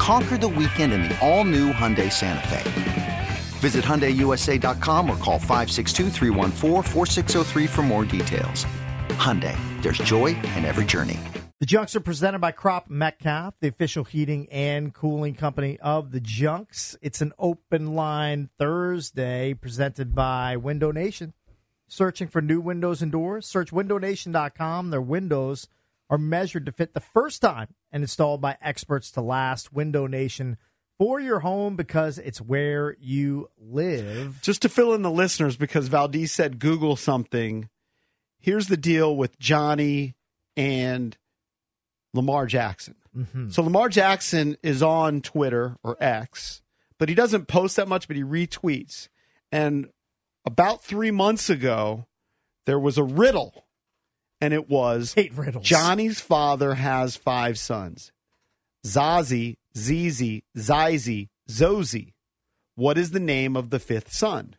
Conquer the weekend in the all new Hyundai Santa Fe. Visit HyundaiUSA.com or call 562 for more details. Hyundai, there's joy in every journey. The Junks are presented by Crop Metcalf, the official heating and cooling company of the Junks. It's an open line Thursday presented by Window Nation. Searching for new windows and doors? Search windownation.com. Their windows are measured to fit the first time and installed by experts to last. Window Nation for your home because it's where you live. Just to fill in the listeners, because Valdez said Google something. Here's the deal with Johnny and Lamar Jackson. Mm-hmm. So Lamar Jackson is on Twitter or X, but he doesn't post that much, but he retweets. And about three months ago, there was a riddle, and it was Hate riddles. Johnny's father has five sons Zazie, Zizi, Zizi, Zozie. What is the name of the fifth son?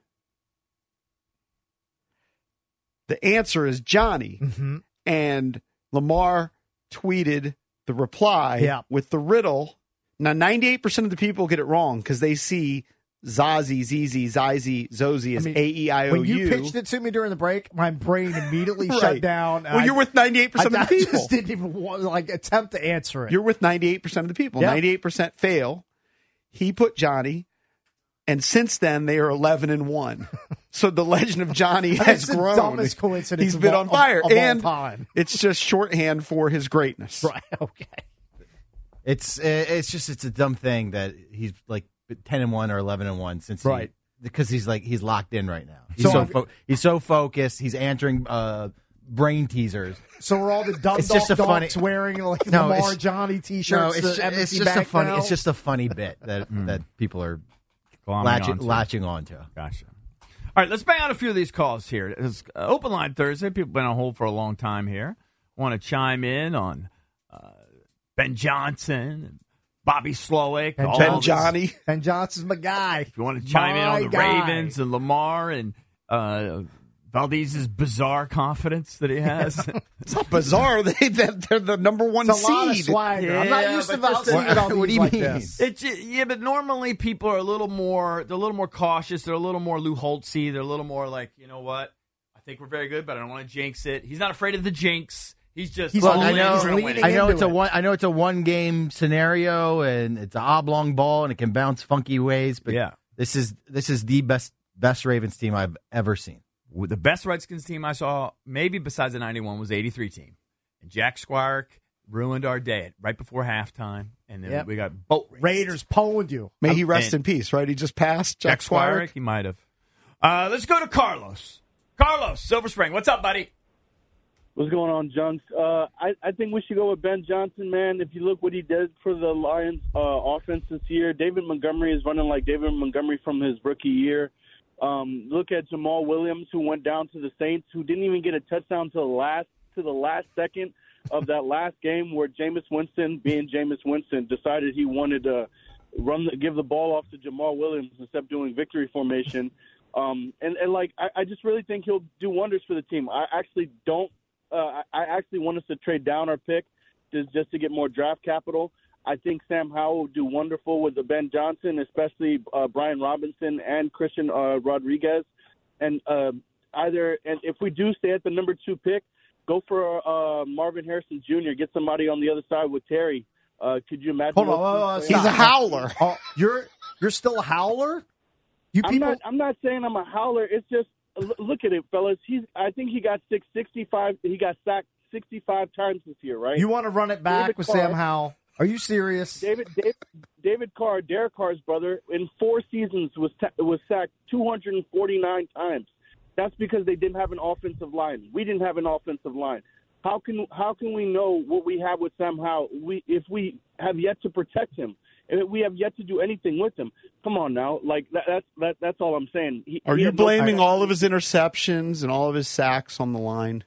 The answer is Johnny. Mm-hmm. And Lamar tweeted the reply Yeah. with the riddle. Now, 98% of the people get it wrong because they see Zazie, Zizi, Zizi, Zozie is I mean, A E I O U. When you pitched it to me during the break, my brain immediately shut down. Well, I- you're with 98% I, of the I people. just didn't even want, like attempt to answer it. You're with 98% of the people. Yeah. 98% fail. He put Johnny, and since then they are 11 and 1. so the legend of Johnny has the grown. dumbest coincidence He's of been all- on fire. of- of and time. it's just shorthand for his greatness. right. Okay. It's uh, it's just it's a dumb thing that he's like ten and one or eleven and one since Right. he, because he's like he's locked in right now. He's So so, fo- he's so focused. He's answering uh, brain teasers. So we're all the dumb It's just a funny- wearing like No, Lamar it's- Johnny t-shirts. it's, ju- M&T it's just a funny. now? It's just a funny bit that that people are latching onto. latching onto. Gotcha. All right, let's bang out a few of these calls here. It's uh, open line Thursday. People been on hold for a long time here. Want to chime in on uh, Ben Johnson, Bobby Slowik, and, all Ben these- Johnny. and Johnson's my guy. If you want to chime in on the guy. Ravens and Lamar and uh, Valdez's bizarre confidence that he has. It's not bizarre. They, that they're the number one It's a lot of seed. swagger. I'm not used to but just- seeing What do these you like mean? this. It's ju- yeah, but normally people are a little more. They're a little more cautious. They're a little more Lou Holtzy. They're a little more like, you know what? I think we're very good, but I don't want to jinx it. He's not afraid of the jinx. He's just. He's all Look. I know- He's gonna he's win leaning it. I know into it's a one. I know it's a one game scenario and it's an oblong ball and it can bounce funky ways. But Yeah. this is this is the best best Ravens team I've ever seen. The best Redskins team I saw, maybe besides the '91, was '83 team, and Jack Squirek ruined our day right before halftime, and then Yep. we got boat raced. Raiders pwned you. May he rest And- in peace, right? He just passed Jack Jack Squire. Squirek, he might have. Uh, let's go to Carlos. Carlos, Silver Spring, what's up, buddy? What's going on, Junks? Uh, I, I think we should go with Ben Johnson, man. If you look what he did for the Lions uh, offense this year, David Montgomery is running like David Montgomery from his rookie year. Um, look at Jamaal Williams, who went down to the Saints, who didn't even get a touchdown to the last to the last second of that last game, where Jameis Winston, being Jameis Winston, decided he wanted to run, the, give the ball off to Jamaal Williams instead of doing victory formation. Um, and, and like I, I just really think he'll do wonders for the team. I actually don't. Uh, I I actually want us to trade down our pick just just to get more draft capital. I think Sam Howell will do wonderful with the Ben Johnson, especially uh, Brian Robinson and Christian uh, Rodriguez. And uh, either and if we do stay at the number two pick, go for uh, Marvin Harrison Jr. Get somebody on the other side with Terry. Uh, could you imagine? Hold on, hold on. He's a howler. You're you're still a howler. You I'm not. I'm not saying I'm a howler. It's just l- look at it, fellas. He's. I think he got six, 65 He got sacked sixty-five times this year, right? You want to run it back David with Carr. Sam Howell? Are you serious? David, David, David Carr, Derek Carr's brother, in four seasons was ta- was sacked 249 times. That's because they didn't have an offensive line. We didn't have an offensive line. How can how can we know what we have with Sam Howell we if we have yet to protect him? We have yet to do anything with him. Come on now, like that, that's that, that's all I'm saying. He, Are he you had no- blaming all of his interceptions and all of his sacks on the line?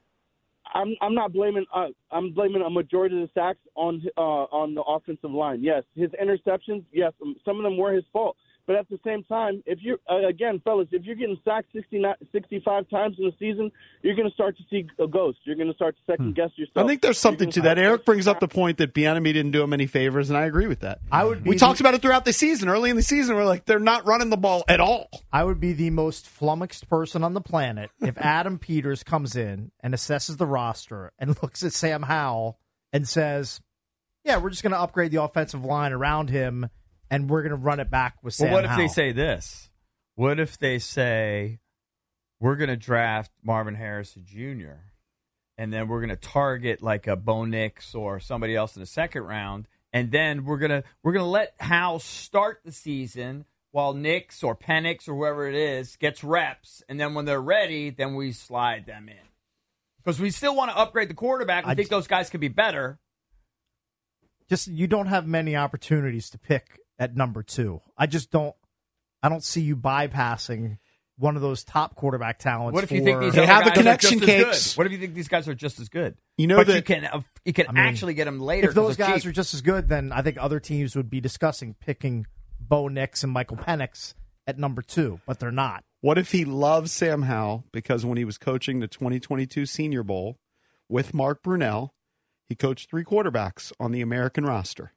I'm I'm not blaming. Uh, I'm blaming a majority of the sacks on uh, on the offensive line. Yes, his interceptions. Yes, some of them were his fault. But at the same time, if you're uh, again, fellas, if you're getting sacked 69, 65 times in the season, you're going to start to see a ghost. You're going to start to second guess yourself. I think there's something to that. Eric brings up the point that Bieniemy didn't do him any favors, and I agree with that. I would. Be We the- talked about it throughout the season. Early in the season, we're like, they're not running the ball at all. I would be the most flummoxed person on the planet if Adam Peters comes in and assesses the roster and looks at Sam Howell and says, "Yeah, we're just going to upgrade the offensive line around him, and we're going to run it back with Sam." Well, what if they say this? What if they say we're going to draft Marvin Harrison Jr. and then we're going to target like a Bo Nix or somebody else in the second round, and then we're gonna we're gonna let Howe start the season while Nix or Penix or whoever it is gets reps, and then when they're ready, then we slide them in because we still want to upgrade the quarterback. We I think those guys could be better. just you don't have many opportunities to pick at number two. I just don't. I don't see you bypassing one of those top quarterback talents. What if you for- think these They have the guys are connection just as cakes. good? What if you think these guys are just as good? You know but that- you can uh, you can I mean, actually get them later. if those 'cause they're guys cheap. are just as good, then I think other teams would be discussing picking Bo Nix and Michael Penix at number two, but they're not. What if he loves Sam Howell because when he was coaching the 2022 Senior Bowl with Mark Brunell, he coached three quarterbacks on the American roster.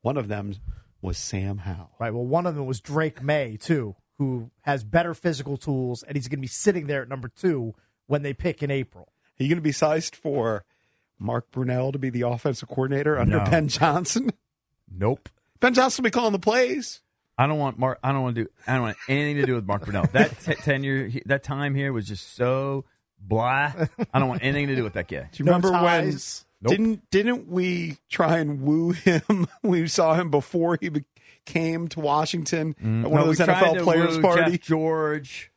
One of them was Sam Howell. Right. Well, one of them was Drake Maye too, who has better physical tools, and he's going to be sitting there at number two when they pick in April. Are you going to be sized for Mark Brunell to be the offensive coordinator under No. Ben Johnson? nope. Ben Johnson will be calling the plays. I don't want Mark. I don't want to do. I don't want anything to do with Mark Brunell. That t- tenure, that time here was just so blah. I don't want anything to do with that guy. Do you No remember when ties. Nope. didn't didn't we try and woo him? we saw him before he be- came to Washington at mm-hmm. one No, of those we tried NFL to players woo party. Jeff George.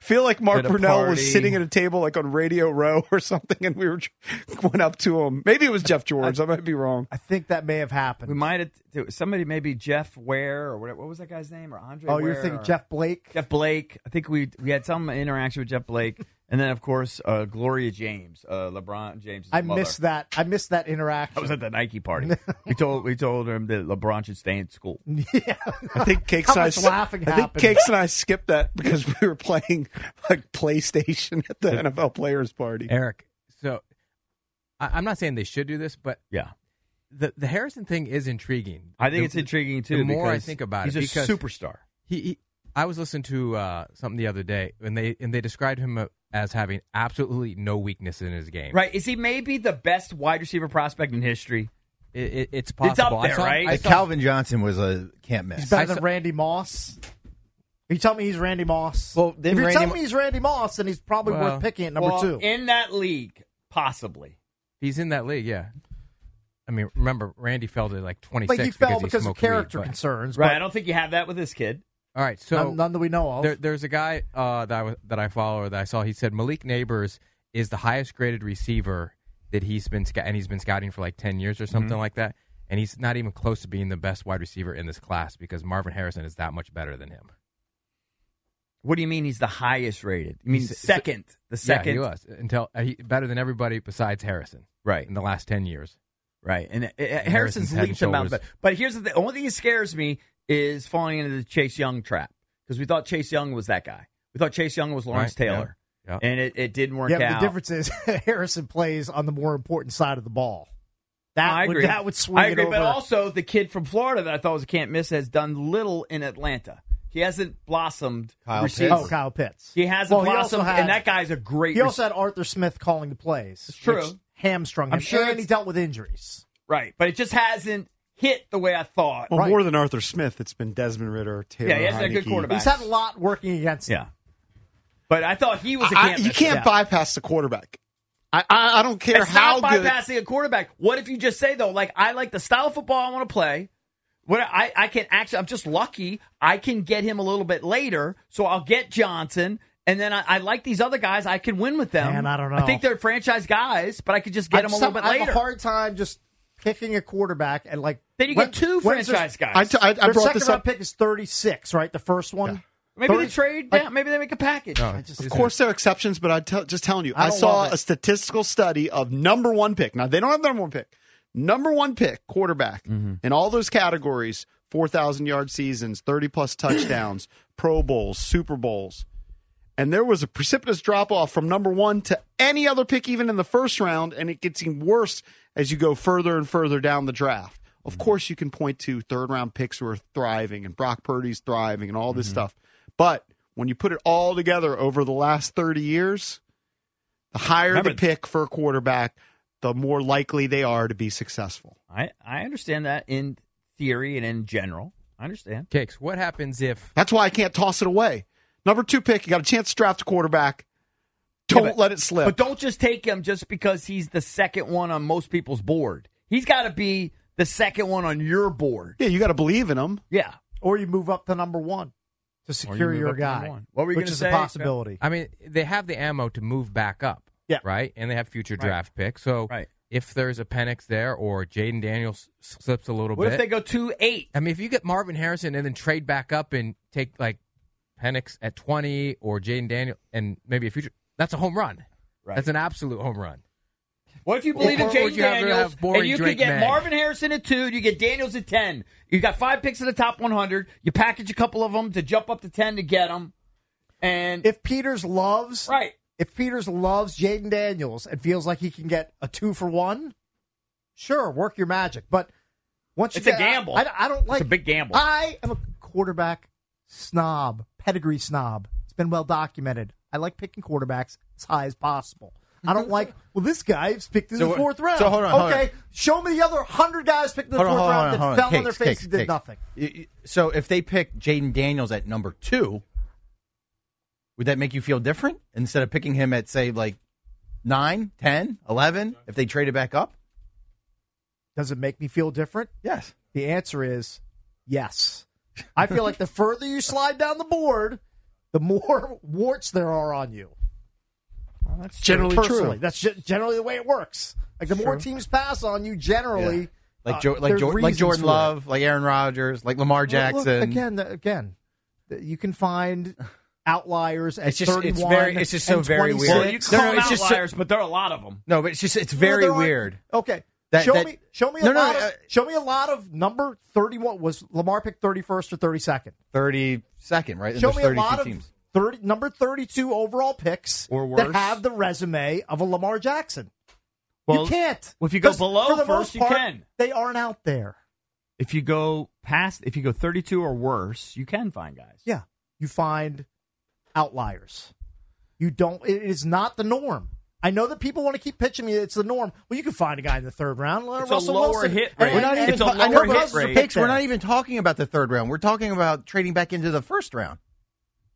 feel like Mark at a Brunell was sitting at a table like on Radio Row or something, and we were went up to him. Maybe it was Jeff George. I might be wrong. I think that may have happened. We might have somebody maybe Jeff Ware or whatever. What was that guy's name or Andre? oh, you're thinking Jeff Blake? Jeff Blake. I think we we had some interaction with Jeff Blake, and then of course uh, Gloria James, uh, LeBron James. I missed that. I missed that interaction. I was at the Nike party. we told we told him that LeBron should stay in school. Yeah, I think Cakes and I, laughing I think? Cakes and I skipped that because we were playing like PlayStation at the NFL players party. Eric, so I, I'm not saying they should do this, but Yeah, the the Harrison thing is intriguing. I think The- it's intriguing too. The more I think about he's it, a because superstar. he, he I was listening to uh, something the other day, and they and they described him uh, as having absolutely no weakness in his game. Right? Is he maybe the best wide receiver prospect in history? It, it, it's up possible. I there, saw- right? I Like saw- Calvin Johnson was a can't He's miss. better I than Randy Moss. You tell me he's Randy Moss. Well, if you're Randy telling me he's Randy Moss, then he's probably Well, worth picking at number well, two. in that league, possibly. He's in that league, yeah. I mean, remember Randy fell to like 26 but he fell because, he because of smoked weed, character but- concerns. Right? But I don't think you have that with this kid. All right, so none, none that we know of. There, there's a guy uh, that I was, that I follow or that I saw. He said Malik Nabers is the highest graded receiver that he's been sc- and he's been scouting for like ten years or something Mm-hmm. like that. And he's not even close to being the best wide receiver in this class because Marvin Harrison is that much better than him. What do you mean he's the highest rated? You mean He's- second? The second? yeah, he was until uh, he, better than everybody besides Harrison Right. in the last ten years. Right. And uh, uh, Harrison's Harrison's head and leaps him But, but here's the thing. only thing that scares me is falling into the Chase Young trap because we thought Chase Young was that guy. We thought Chase Young was Lawrence Right, Taylor. yeah. And it, it didn't work yeah, out. the difference is Harrison plays on the more important side of the ball. That I would that would swing I it agree, over. but also the kid from Florida that I thought was a can't miss has done little in Atlanta. He hasn't blossomed. Kyle. Pitts. oh, Kyle Pitts. He hasn't Well, he blossomed, had- and that guy's a great. He also rec- had Arthur Smith calling the plays. It's true. which Hamstrung him. I'm sure and he dealt with injuries. right, but it just hasn't hit the way I thought. Well, Right. more than Arthur Smith, it's been Desmond Ridder, Taylor. Yeah, he hasn't had good quarterback. He's had a lot working against him. Yeah. But I thought he was a I- can't you can't Yeah. bypass the quarterback. I, I, I don't care It's how not good. bypassing a quarterback. What if you just say though, like I like the style of football I want to play. What I, I can actually, I'm just lucky. I can get him a little bit later, so I'll get Johnson, and then I, I like these other guys. I can win with them. Man, I don't know. I think they're franchise guys, but I could just get I them a little have- bit I have a hard time just picking a quarterback and like. Then you when- get two franchise guys. I, t- I, I Their brought second this round up. pick is 36, right? The first one. maybe 30 they trade like- down. Maybe they make a package. No, I just- Of course, there are exceptions, but I'm tell just telling you, I I, saw a statistical study of number one pick. Now they don't have the number one pick. Number one pick quarterback mm-hmm. in all those categories: four thousand yard seasons, thirty plus touchdowns, Pro Bowls, Super Bowls, and there was a precipitous drop off from number one to any other pick, even in the first round, and it gets even worse as you go further and further down the draft. Of course, you can point to third round picks who are thriving and Brock Purdy's thriving and all this mm-hmm. stuff, but when you put it all together over the last 30 years, the higher Remember- the pick for a quarterback, the more likely they are to be successful. I I understand that in theory and in general. I understand. Cakes. What happens if That's why I can't toss it away. Number two pick, you got a chance to draft a quarterback. Don't Yeah, but- let it slip. But don't just take him just because he's the second one on most people's board. He's got to be the second one on your board. yeah, you got to believe in them. Yeah. Or you move up to number one to secure you your up to number guy. one. What were you which gonna say? Which is a possibility. I mean, they have the ammo to move back up. Yeah. Right? And they have future draft picks. So Right. if there's a Penix there or Jayden Daniels slips a little What bit. if they go two eight? I mean, if you get Marvin Harrison and then trade back up and take like Penix at 20 or Jayden Daniel and maybe a future, that's a home run. Right. That's an absolute home run. What if you believe Or- in or Jayden would you Daniels and you Drake could get May? Marvin Harrison at two, you get Daniels at ten. You got five picks in the top 100. You package a couple of them to jump up to ten to get them, and If Peters loves right, if Peters loves Jayden Daniels and feels like he can get a two for one, sure, work your magic. But once you It's a get, gamble. I, I don't like a big gamble. I am a quarterback snob, pedigree snob. It's been well documented. I like picking quarterbacks as high as possible. I don't like. Well, this guy's picked in So the fourth round. so hold on, hold okay, on. show me the other hundred guys picked in the Hold on, fourth hold on, round hold on. that fell on Cakes, their face cakes, and did cakes. nothing. Y- y- So if they pick Jayden Daniels at number two, would that make you feel different instead of picking him at say like nine, ten, eleven? If they traded back up, Does it make me feel different? yes. The answer is yes. I feel like the further you slide down the board, the more warts there are on you. That's generally Personally, true. that's ge- generally the way it works. Like the more teams pass on you, generally, Like uh, like jo- like Jordan for it. Love, like Aaron Rodgers, like Lamar Well, Jackson. Look, again, again, you can find outliers at It's just- it's 31 very- it's just so very weird. well, you call no, them it's just so- outliers, but there are a lot of them. no, but it's just it's Well, very there are- weird. Okay, That- show that- me, show me a No, no, lot uh, of, show me a lot of number thirty-one. Was Lamar picked thirty-first or thirty-second? Thirty second, right? And Show there's me a 32 lot of teams. Thirty number thirty-two overall picks Or that have the resume of a Lamar Jackson. Well, you can't. well, if you go below for the first, most you can. They aren't out there. If you go past, if you go 32 or worse, you can find guys. Yeah, you find outliers. You don't. It is not the norm. I know that people want to keep pitching me. It's the norm. Well, you can find a guy in the third round. It's a lower Wilson. hit rate. We're not even It's a ta- I know, lower hit rate. picks, We're not even talking about the third round. We're talking about trading back into the first round.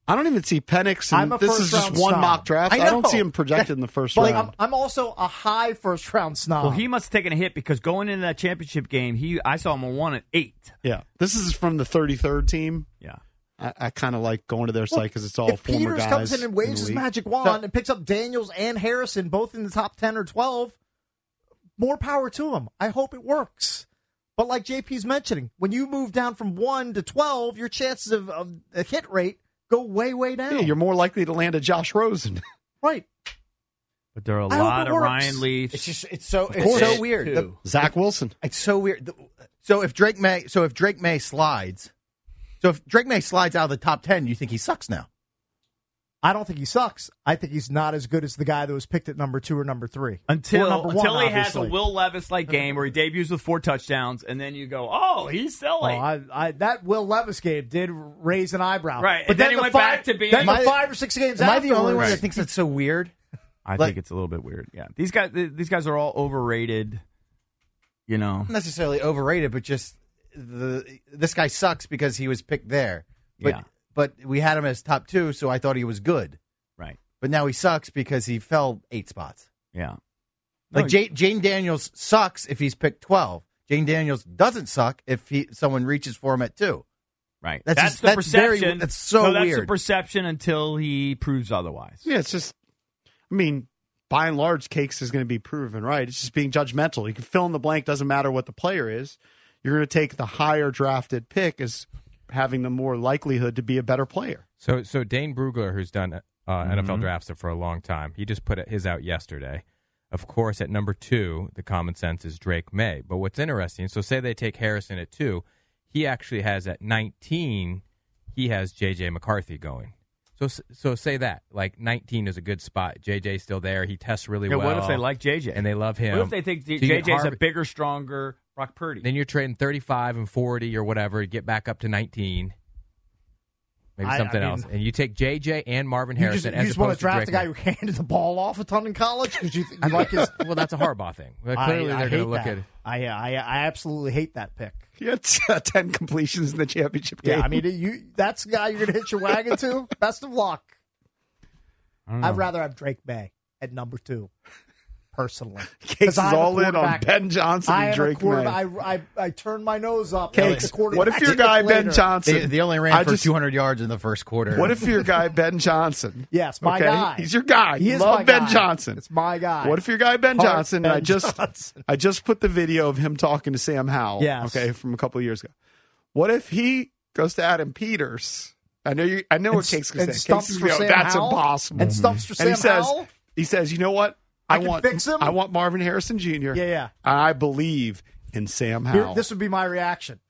I don't even see Penix, I'm and a this is just one snob. mock draft. I I, don't see him projected in the first But round. I'm, I'm also a high first round snob. Well, he must have taken a hit because going into that championship game, he I saw him on one at eight. yeah, this is from the 33rd team. Yeah. I, I kind of like going to their site because it's all if former Peters guys. comes in and waves the his magic wand and picks up Daniels and Harrison both in the top ten or twelve, more power to him. I hope it works. But like JP's mentioning, when you move down from one to twelve, your chances of, of a hit rate go way, way down. Yeah, you're more likely to land a Josh Rosen. right. But there are a I lot of works. Ryan Leafs. It's just it's so it's so weird. Too. The- Zach Wilson. It's so weird. The- So if Drake Maye, so if Drake Maye slides, so if Drake Maye slides out of the top ten, you think he sucks now? I don't think he sucks. I think he's not as good as the guy that was picked at number two or number three. until Or number one, until he has a. Will Levis like game where he debuts with four touchdowns, and then you go, oh, he's Oh, silly. I, I, that Will Levis game did raise an eyebrow. Right, But and then then, he the went five, back to being- then Am I- five or six games Am I the only one afterwards- that thinks that's so weird? I like- think it's a little bit weird. Yeah, these guys, these guys are all overrated. You know, Not necessarily overrated, but just the this guy sucks because he was picked there. But Yeah. But we had him as top two, so I thought he was good. right? but now he sucks because he fell eight spots. Yeah. Like No, Jane, Jane Daniels sucks if he's picked twelve. Jane Daniels doesn't suck if he someone reaches for him at two. Right. That's That's, just- the that's very- perception. that's so no, that's the weird. perception until he proves otherwise. Yeah, it's just, I mean, by and large, Cakes is going to be proven right. It's just being judgmental. You can fill in the blank, doesn't matter what the player is. You're going to take the higher drafted pick as having the more likelihood to be a better player. So, so Dane Brugler, who's done uh, Mm-hmm. NFL drafts for a long time, he just put his out yesterday. Of course, at number two, the common sense is Drake Maye. But what's interesting, so say they take Harrison at two, he actually has at 19, he has J.J. McCarthy going. So, so say that like 19 is a good spot. JJ's still there. He tests really Yeah, well. what if they like JJ? and they love him? What if they think So you get JJ's a bigger, stronger Brock Purdy? Then you're trading 35 and 40 or whatever, to get back up to 19. Maybe I- I something mean- else. And you take JJ and Marvin You Harrison just, as you just want to draft Drake a guy who handed the ball off a ton in college because you, th- you like his. well, that's a Harbaugh thing. Well, clearly, I, I they're going to look that. at. I, I I absolutely hate that pick. He had uh, 10 completions in the championship game. Yeah, I mean, you that's the guy you're going to hitch your wagon to. Best of luck. I'd rather have Drake Maye at number two, personally. Cakes is I'm all in on. Ben Johnson I and am Drake Maye. I, I I turn my nose up. Cakes, at the quarterback what if your guy Ben later. Johnson? They, they only ran I for just- 200 yards in the first quarter. What if your guy Ben Johnson? Yes, my okay? guy. He's your guy. He is love my Ben guy. Johnson. It's my guy. What if your guy Ben Heart Johnson? and I just Johnson. I just put the video of him talking to Sam Howell. Yes. Okay, from a couple of years ago. What if he goes to Adam Peters? I know you. I know what And- Cakes and gonna say. stumps Cakes is for gonna Sam That's Howell? impossible. And stumps for and he Sam says, Howell? he says, you know what? I I, can want fix him? I want Marvin Harrison Jr. Yeah, yeah. I believe in Sam Here, Howell. this would be my reaction.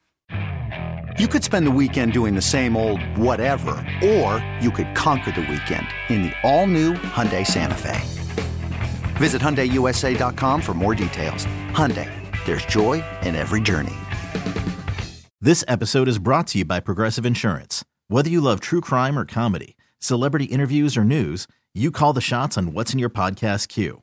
You could spend the weekend doing the same old whatever, or you could conquer the weekend in the all-new Hyundai Santa Fe. Visit HyundaiUSA.com for more details. Hyundai, there's joy in every journey. This episode is brought to you by Progressive Insurance. Whether you love true crime or comedy, celebrity interviews or news, you call the shots on what's in your podcast queue.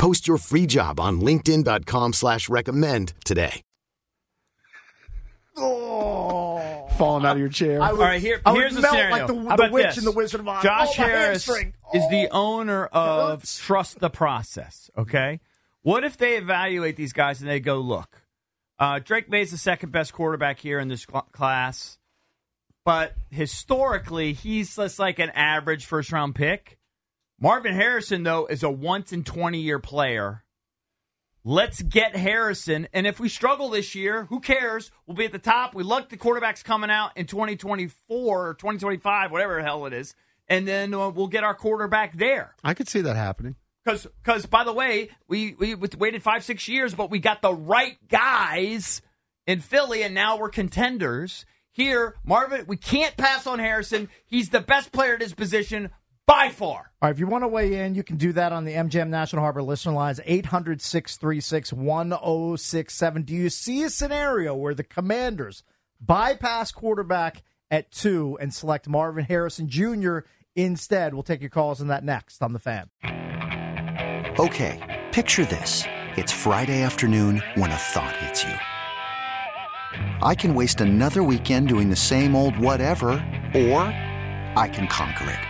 Post your free job on linkedin.com slash recommend today. Oh, falling out of your chair. I would, All right, here, I here's the melt scenario. like the, the about witch this? in the Wizard of Oz. Josh oh, Harris hamstring. is the Oh. owner of hurts. Trust the Process. Okay, what if they evaluate these guys and they go, look, uh, Drake Maye's the second best quarterback here in this cl- class, but historically he's just like an average first round pick. Marvin Harrison though is a once in twenty year player. Let's get Harrison. And if we struggle this year, who cares? We'll be at the top. We luck the quarterbacks coming out in 2024 or 2025, whatever the hell it is. And then uh, we'll get our quarterback there. I could see that happening. Because, because by the way, we, we waited five, six years, but we got the right guys in Philly, and now we're contenders. Here, Marvin, we can't pass on Harrison. He's the best player at his position by far. All right, if you want to weigh in, you can do that on the MGM National Harbor listener lines 800 636 1067. Do you see a scenario where the commanders bypass quarterback at two and select Marvin Harrison Jr. instead? We'll take your calls on that next on the fan. Okay, picture this. It's Friday afternoon when a thought hits you. I can waste another weekend doing the same old whatever, or I can conquer it.